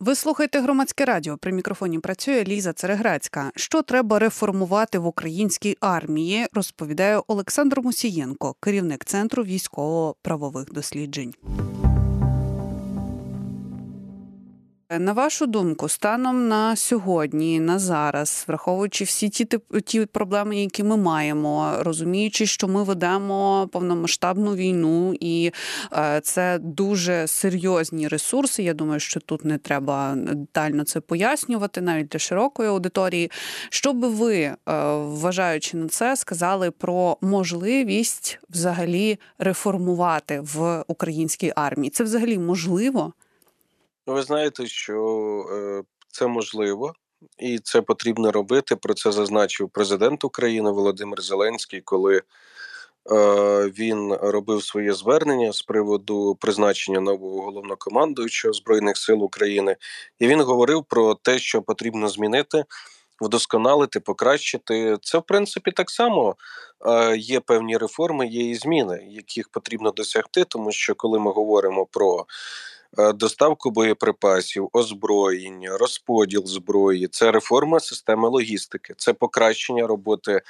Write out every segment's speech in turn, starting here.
Ви слухаєте громадське радіо. При мікрофоні працює Ліза Цереграцька. Що треба реформувати в українській армії? Розповідає Олександр Мусієнко, керівник центру військово-правових досліджень. На вашу думку, станом на сьогодні, на зараз, враховуючи всі ті ті проблеми, які ми маємо, розуміючи, що ми ведемо повномасштабну війну, і е, це дуже серйозні ресурси. Я думаю, що тут не треба детально це пояснювати, навіть для широкої аудиторії. Що би ви, е, вважаючи на це, сказали про можливість взагалі реформувати в українській армії? Це взагалі можливо? Ну, ви знаєте, що е, це можливо і це потрібно робити. Про це зазначив президент України Володимир Зеленський, коли е, він робив своє звернення з приводу призначення нового головнокомандуючого збройних сил України, і він говорив про те, що потрібно змінити. Вдосконалити, покращити це в принципі так само е, є певні реформи, є і зміни, яких потрібно досягти, тому що коли ми говоримо про доставку боєприпасів, озброєння, розподіл зброї, це реформа системи логістики, це покращення роботи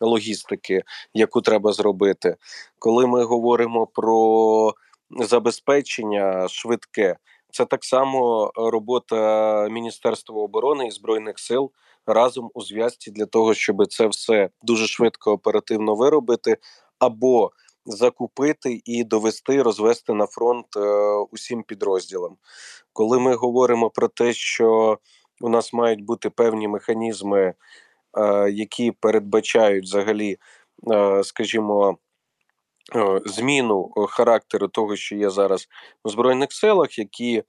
логістики, яку треба зробити. Коли ми говоримо про забезпечення швидке, це так само робота Міністерства оборони і збройних сил разом у зв'язці для того, щоб це все дуже швидко оперативно виробити або закупити і довести, розвести на фронт е, усім підрозділам. Коли ми говоримо про те, що у нас мають бути певні механізми, е, які передбачають взагалі, е, скажімо, зміну характеру того, що є зараз в збройних силах, які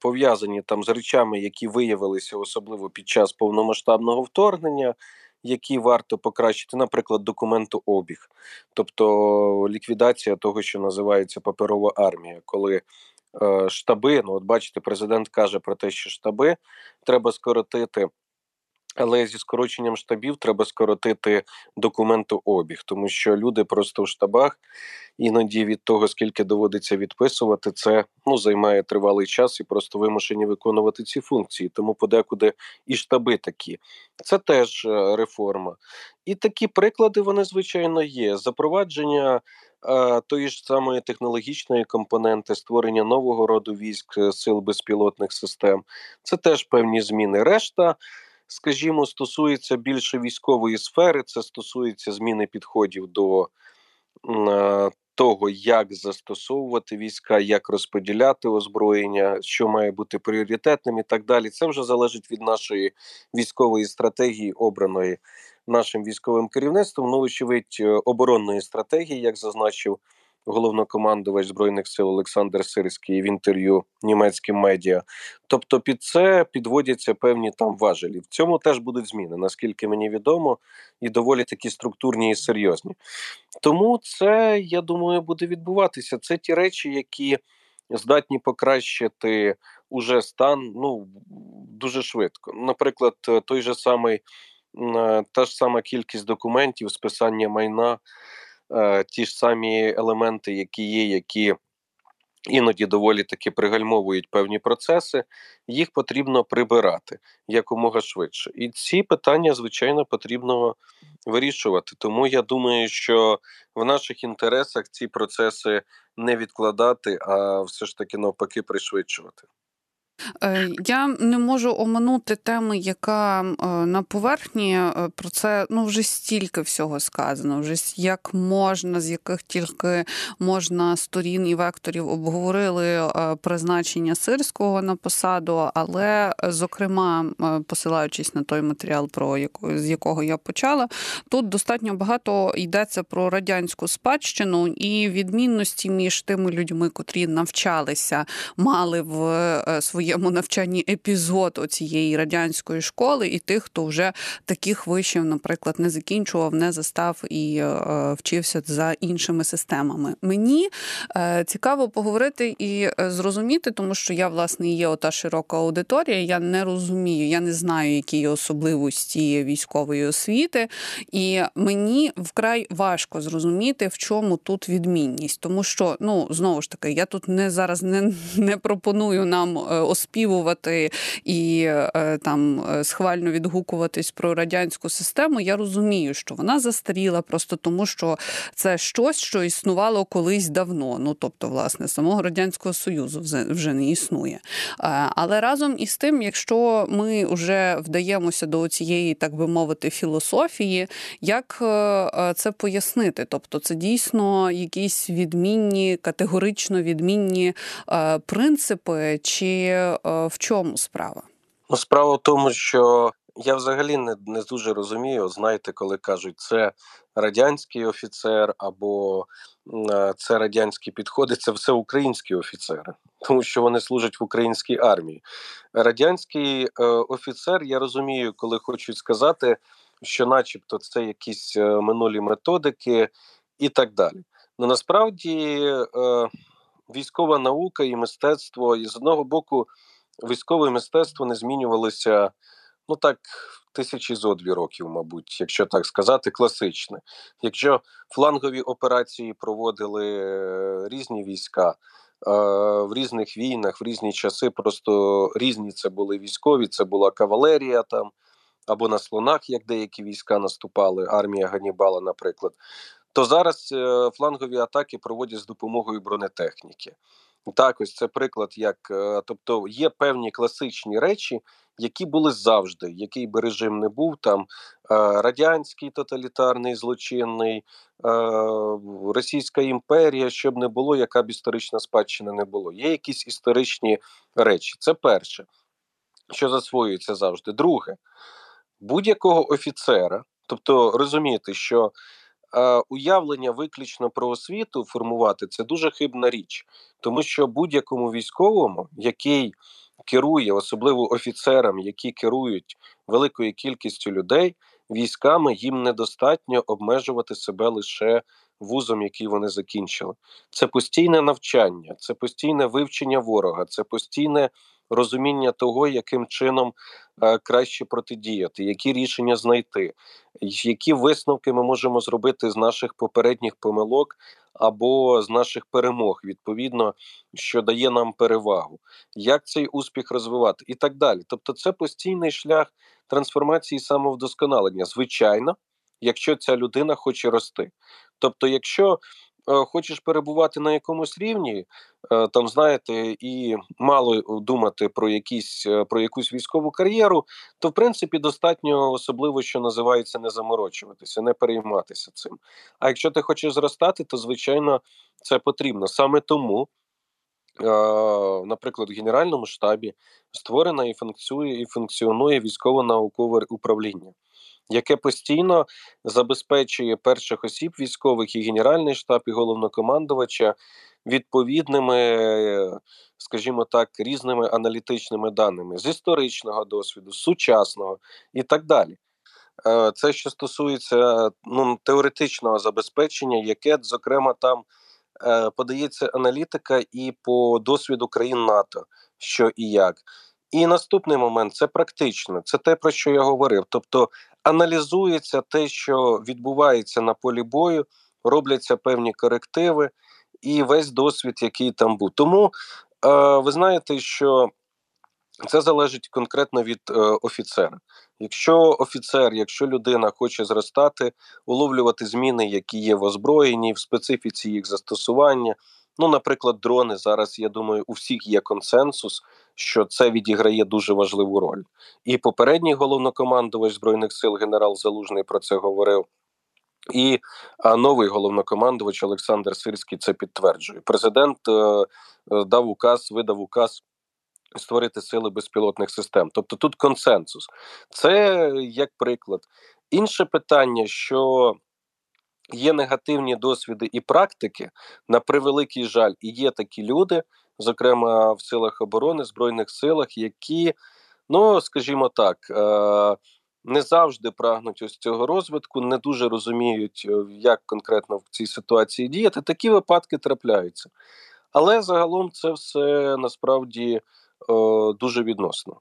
пов'язані там з речами, які виявилися особливо під час повномасштабного вторгнення, які варто покращити, наприклад, документообіг, тобто ліквідація того, що називається паперова армія, коли е, штаби, ну от бачите, президент каже про те, що штаби треба скоротити. Але зі скороченням штабів треба скоротити документообіг, тому що люди просто в штабах іноді від того, скільки доводиться відписувати, це ну займає тривалий час і просто вимушені виконувати ці функції. Тому подекуди і штаби такі. Це теж е, реформа. І такі приклади вони звичайно є. Запровадження. Е, тої ж самої технологічної компоненти створення нового роду військ е, сил безпілотних систем це теж певні зміни. Решта скажімо, стосується більше військової сфери, це стосується зміни підходів до того, як застосовувати війська, як розподіляти озброєння, що має бути пріоритетним і так далі. Це вже залежить від нашої військової стратегії, обраної нашим військовим керівництвом. Ну, очевидь, е, оборонної стратегії, як зазначив головнокомандувач збройних сил Олександр Сирський в інтерв'ю німецьким медіа. Тобто, під це підводяться певні там важелі. В цьому теж будуть зміни, наскільки мені відомо, і доволі такі структурні і серйозні. Тому це я думаю буде відбуватися. Це ті речі, які здатні покращити уже стан ну дуже швидко. Наприклад, той же самий. Та ж сама кількість документів, списання майна, Е, ті ж самі елементи, які є, які іноді доволі таки пригальмовують певні процеси, їх потрібно прибирати якомога швидше. І ці питання, звичайно, потрібно вирішувати. Тому я думаю, що в наших інтересах ці процеси не відкладати, а все ж таки навпаки пришвидшувати. Е, я не можу оминути теми, яка е, на поверхні е, про це ну вже стільки всього сказано. Вже як можна, з яких тільки можна сторін і векторів обговорили призначення сирського на посаду, але зокрема, посилаючись на той матеріал, про яку з якого я почала, тут достатньо багато йдеться про радянську спадщину і відмінності між тими людьми, котрі навчалися, мали в своїй своєму навчанні епізод цієї радянської школи, і тих, хто вже таких вишів, наприклад, не закінчував, не застав і е, вчився за іншими системами. Мені е, цікаво поговорити і е, зрозуміти, тому що я власне є ота широка аудиторія. Я не розумію, я не знаю, які є особливості військової освіти, і мені вкрай важко зрозуміти, в чому тут відмінність, тому що ну знову ж таки, я тут не зараз не, не пропоную нам оспівувати і там схвально відгукуватись про радянську систему, я розумію, що вона застаріла просто тому, що це щось, що існувало колись давно. Ну тобто, власне, самого радянського союзу вже не існує. Але разом із тим, якщо ми вже вдаємося до цієї, так би мовити, філософії, як це пояснити? Тобто, це дійсно якісь відмінні, категорично відмінні принципи, чи в чому справа? Ну, справа в тому, що я взагалі не не дуже розумію. Знаєте, коли кажуть, це радянський офіцер або це радянські підходи, це все українські офіцери, тому що вони служать в українській армії. Радянський е, офіцер, я розумію, коли хочуть сказати, що, начебто, це якісь е, минулі методики і так далі. Ну насправді е, військова наука і мистецтво, і з одного боку, військове мистецтво не змінювалося ну так, тисячі зо дві років, мабуть, якщо так сказати, класичне. Якщо флангові операції проводили е, різні війська. Е, в різних війнах, в різні часи просто різні це були військові, це була кавалерія там або на слонах, як деякі війська наступали, армія Ганібала, наприклад. То зараз е, флангові атаки проводять з допомогою бронетехніки. Так, ось це приклад, як тобто є певні класичні речі, які були завжди, який би режим не був там е, радянський тоталітарний злочинний, е, Російська імперія, щоб не було, яка б історична спадщина не було. Є якісь історичні речі. Це перше, що засвоюється завжди. Друге, будь-якого офіцера, тобто розумієте, що. Е, уявлення виключно про освіту формувати це дуже хибна річ, тому що будь-якому військовому, який керує, особливо офіцерам, які керують великою кількістю людей, військами їм недостатньо обмежувати себе лише вузом, який вони закінчили. Це постійне навчання, це постійне вивчення ворога, це постійне розуміння того, яким чином е, краще протидіяти, які рішення знайти, які висновки ми можемо зробити з наших попередніх помилок або з наших перемог, відповідно, що дає нам перевагу, як цей успіх розвивати, і так далі. Тобто, це постійний шлях трансформації самовдосконалення. Звичайно, якщо ця людина хоче рости. Тобто, якщо хочеш перебувати на якомусь рівні, е, там знаєте, і мало думати про якісь е, про якусь військову кар'єру, то в принципі достатньо особливо, що називається, не заморочуватися, не перейматися цим. А якщо ти хочеш зростати, то звичайно це потрібно саме тому. Наприклад, в Генеральному штабі створена і функціонує і функціонує військово-наукове управління яке постійно забезпечує перших осіб військових і генеральний штаб і головнокомандувача відповідними, скажімо так, різними аналітичними даними з історичного досвіду, сучасного і так далі. Е, це що стосується ну, теоретичного забезпечення, яке, зокрема, там е, подається аналітика і по досвіду країн НАТО, що і як. І наступний момент це практично, це те, про що я говорив. Тобто аналізується те, що відбувається на полі бою, робляться певні корективи і весь досвід, який там був. Тому е, ви знаєте, що це залежить конкретно від е, офіцера. Якщо офіцер, якщо людина хоче зростати, уловлювати зміни, які є в озброєнні, в специфіці їх застосування. Ну, наприклад, дрони зараз. Я думаю, у всіх є консенсус, що це відіграє дуже важливу роль. І попередній головнокомандувач збройних сил генерал Залужний про це говорив. І новий головнокомандувач Олександр Сирський це підтверджує. Президент е, е, дав указ, видав указ. Створити сили безпілотних систем, тобто тут консенсус, це як приклад. Інше питання, що є негативні досвіди і практики, на превеликий жаль, і є такі люди, зокрема в силах оборони, збройних силах, які, ну скажімо так, е, не завжди прагнуть ось цього розвитку, не дуже розуміють, е, як конкретно в цій ситуації діяти. Такі випадки трапляються. Але загалом це все насправді е, дуже відносно.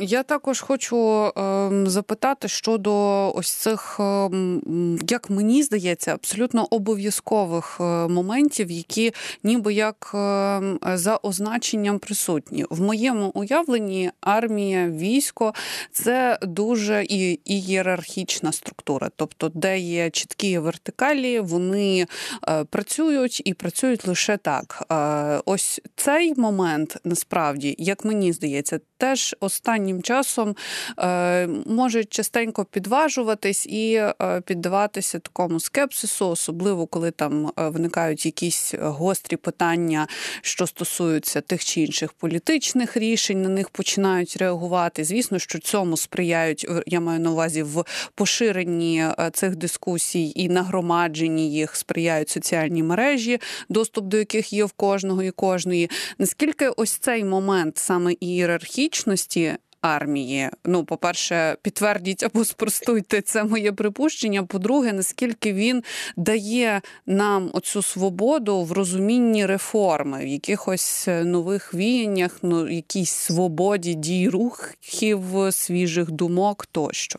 Я також хочу ем, запитати щодо ось цих, ем, як мені здається, абсолютно обов'язкових е, моментів, які ніби як ем, за означенням присутні в моєму уявленні. Армія, військо це дуже і ієрархічна структура, тобто, де є чіткі вертикалі, вони е, працюють і працюють лише так. Е, ось цей момент насправді, як мені здається, теж останнім часом е, може частенько підважуватись і е, піддаватися такому скепсису, особливо коли там е, виникають якісь гострі питання, що стосуються тих чи інших політичних рішень, на них починають реагувати. Звісно, що цьому сприяють, я маю на увазі в поширенні цих дискусій і нагромадженні їх сприяють соціальні мережі, доступ до яких є в кожного і кожної. Наскільки ось цей момент саме ієрархічності армії. Ну, по-перше, підтвердіть або спростуйте це моє припущення. По-друге, наскільки він дає нам оцю свободу в розумінні реформи, в якихось нових віяннях, ну якійсь свободі дій рухів, свіжих думок тощо.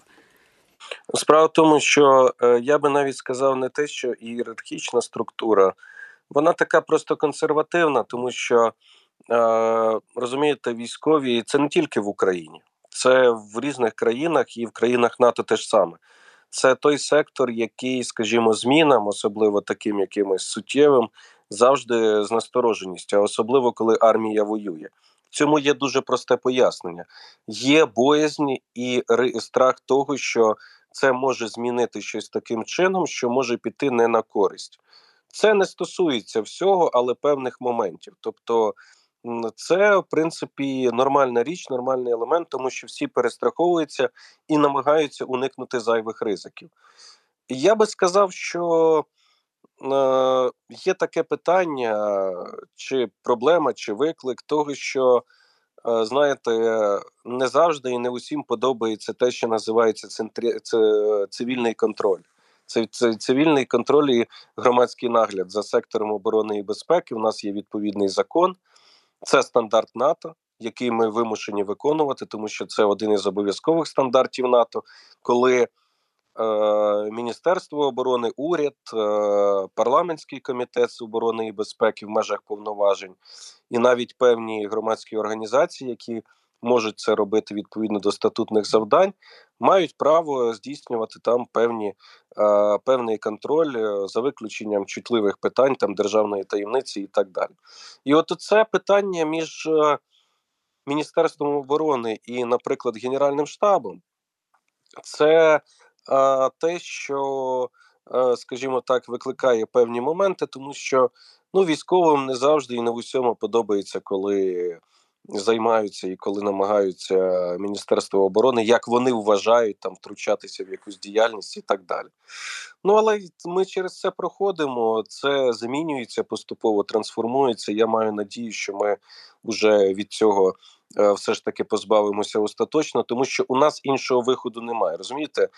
Справа в тому, що е, я би навіть сказав не те, що ієрархічна структура, вона така просто консервативна, тому що Е, розумієте, військові це не тільки в Україні, це в різних країнах і в країнах НАТО теж саме. Це той сектор, який, скажімо, змінам, особливо таким якимось суттєвим, завжди з настороженістю, особливо коли армія воює. Цьому є дуже просте пояснення: є боязнь і страх того, що це може змінити щось таким чином, що може піти не на користь. Це не стосується всього, але певних моментів. Тобто це в принципі нормальна річ, нормальний елемент, тому що всі перестраховуються і намагаються уникнути зайвих ризиків. Я би сказав, що е, є таке питання, чи проблема, чи виклик того, що, е, знаєте, не завжди і не усім подобається те, що називається центрі... цивільний контроль. Це, цивільний контроль і громадський нагляд за сектором оборони і безпеки. У нас є відповідний закон. Це стандарт НАТО, який ми вимушені виконувати, тому що це один із обов'язкових стандартів НАТО, коли е, Міністерство оборони, уряд, е, парламентський комітет з оборони і безпеки в межах повноважень, і навіть певні громадські організації, які можуть це робити відповідно до статутних завдань, мають право здійснювати там певні, е, певний контроль е, за виключенням чутливих питань там державної таємниці і так далі. І от це питання між е, Міністерством оборони і, наприклад, Генеральним штабом, це е, те, що, е, скажімо так, викликає певні моменти, тому що ну, військовим не завжди і не в усьому подобається, коли займаються і коли намагаються Міністерство оборони, як вони вважають там втручатися в якусь діяльність і так далі. Ну але ми через це проходимо. Це змінюється поступово, трансформується. Я маю надію, що ми вже від цього. Е, все ж таки позбавимося остаточно, тому що у нас іншого виходу немає. Розумієте,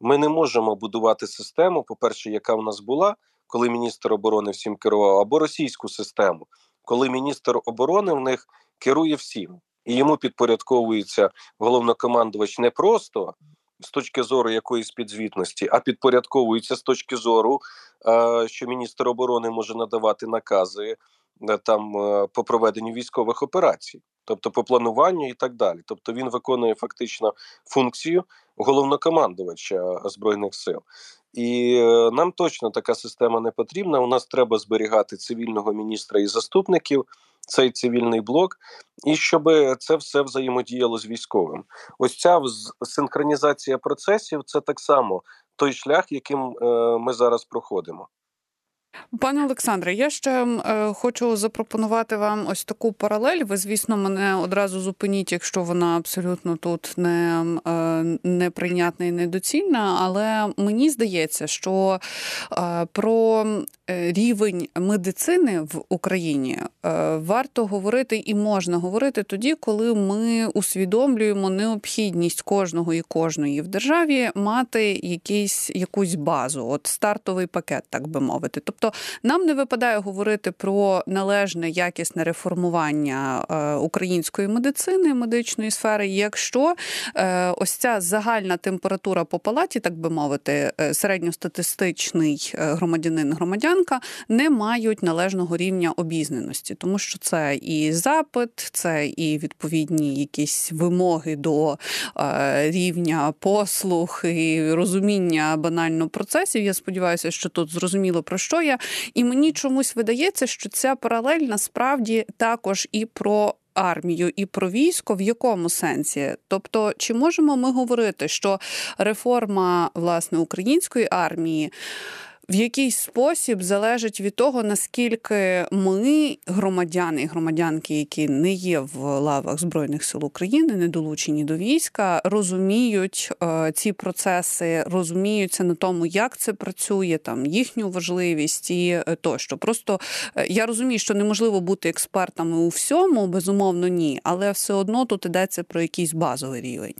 ми не можемо будувати систему, по-перше, яка в нас була, коли міністр оборони всім керував, або російську систему, коли міністр оборони в них керує всім, і йому підпорядковується головнокомандувач не просто з точки зору якоїсь підзвітності, а підпорядковується з точки зору, що міністр оборони може надавати накази е, там е, по проведенню військових операцій, тобто по плануванню і так далі. Тобто він виконує фактично функцію головнокомандувача збройних сил. І е, нам точно така система не потрібна. У нас треба зберігати цивільного міністра і заступників цей цивільний блок, і щоб це все взаємодіяло з військовим. Ось ця синхронізація процесів це так само той шлях, яким е, ми зараз проходимо. Пане Олександре, я ще е, хочу запропонувати вам ось таку паралель. Ви, звісно, мене одразу зупиніть, якщо вона абсолютно тут не е, неприйнятна і недоцільна. Але мені здається, що е, про е, рівень медицини в Україні е, варто говорити і можна говорити тоді, коли ми усвідомлюємо необхідність кожного і кожної в державі мати якийсь якусь базу, от стартовий пакет, так би мовити. Тобто Тобто нам не випадає говорити про належне якісне реформування е, української медицини, медичної сфери, якщо е, ось ця загальна температура по палаті, так би мовити, е, середньостатистичний громадянин, громадянка не мають належного рівня обізнаності, тому що це і запит, це і відповідні якісь вимоги до рівня послуг і розуміння банально процесів. Я сподіваюся, що тут зрозуміло про що я, і мені чомусь видається, що ця паралель насправді також і про. Армію і про військо в якому сенсі? Тобто, чи можемо ми говорити, що реформа власне української армії в якийсь спосіб залежить від того, наскільки ми, громадяни і громадянки, які не є в лавах збройних сил України, не долучені до війська, розуміють е, ці процеси, розуміються на тому, як це працює, там їхню важливість і е, тощо. Просто е, я розумію, що неможливо бути експертами у всьому, безумовно, ні, але все одно тут йдеться про якийсь базовий рівень.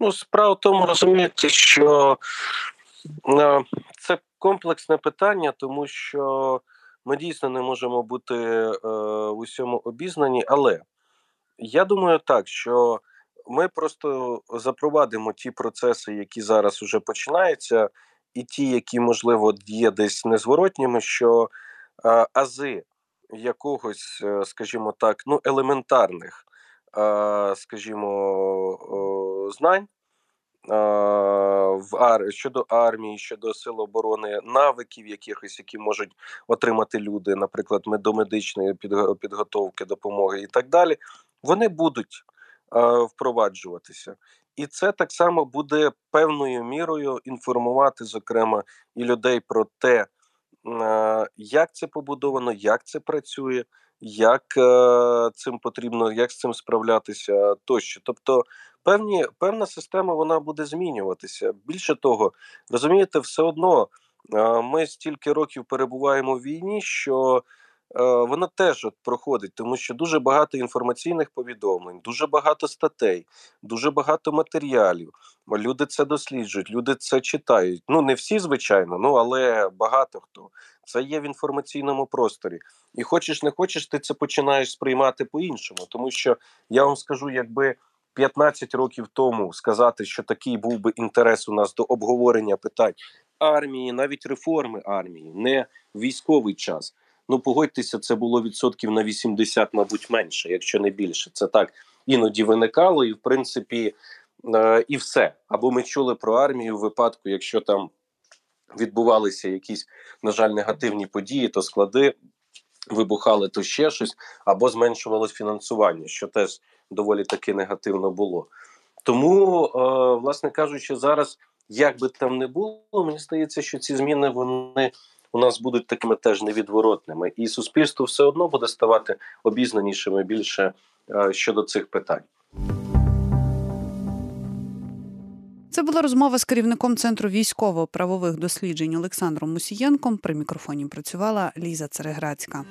Ну, справа в тому розумієте, що комплексне питання, тому що ми дійсно не можемо бути е, усьому обізнані, але я думаю так, що ми просто запровадимо ті процеси, які зараз вже починаються, і ті, які, можливо, є десь незворотніми, що е, ази якогось, скажімо так, ну елементарних, скажімо, знань в ар... щодо армії, щодо сил оборони, навиків якихось, які можуть отримати люди, наприклад, медомедичної підготовки, допомоги і так далі, вони будуть впроваджуватися. І це так само буде певною мірою інформувати, зокрема, і людей про те, як це побудовано, як це працює, як е, цим потрібно, як з цим справлятися тощо. Тобто, певні певна система вона буде змінюватися. Більше того, розумієте, все одно е, ми стільки років перебуваємо в війні, що е, вона теж от проходить, тому що дуже багато інформаційних повідомлень, дуже багато статей, дуже багато матеріалів. Люди це досліджують, люди це читають. Ну не всі, звичайно, ну але багато хто це є в інформаційному просторі. І хочеш не хочеш, ти це починаєш сприймати по-іншому. Тому що я вам скажу, якби 15 років тому сказати, що такий був би інтерес у нас до обговорення питань армії, навіть реформи армії, не військовий час. Ну погодьтеся, це було відсотків на 80, мабуть, менше, якщо не більше. Це так іноді виникало, і в принципі, е, і все. Або ми чули про армію в випадку, якщо там відбувалися якісь, на жаль, негативні події, то склади вибухали, то ще щось, або зменшувалось фінансування, що теж доволі таки негативно було. Тому, е, власне кажучи, зараз, як би там не було, мені здається, що ці зміни вони у нас будуть такими теж невідворотними, і суспільство все одно буде ставати обізнанішими більше е, щодо цих питань. Це була розмова з керівником центру військово-правових досліджень Олександром Мусієнком. При мікрофоні працювала Ліза Цереграцька.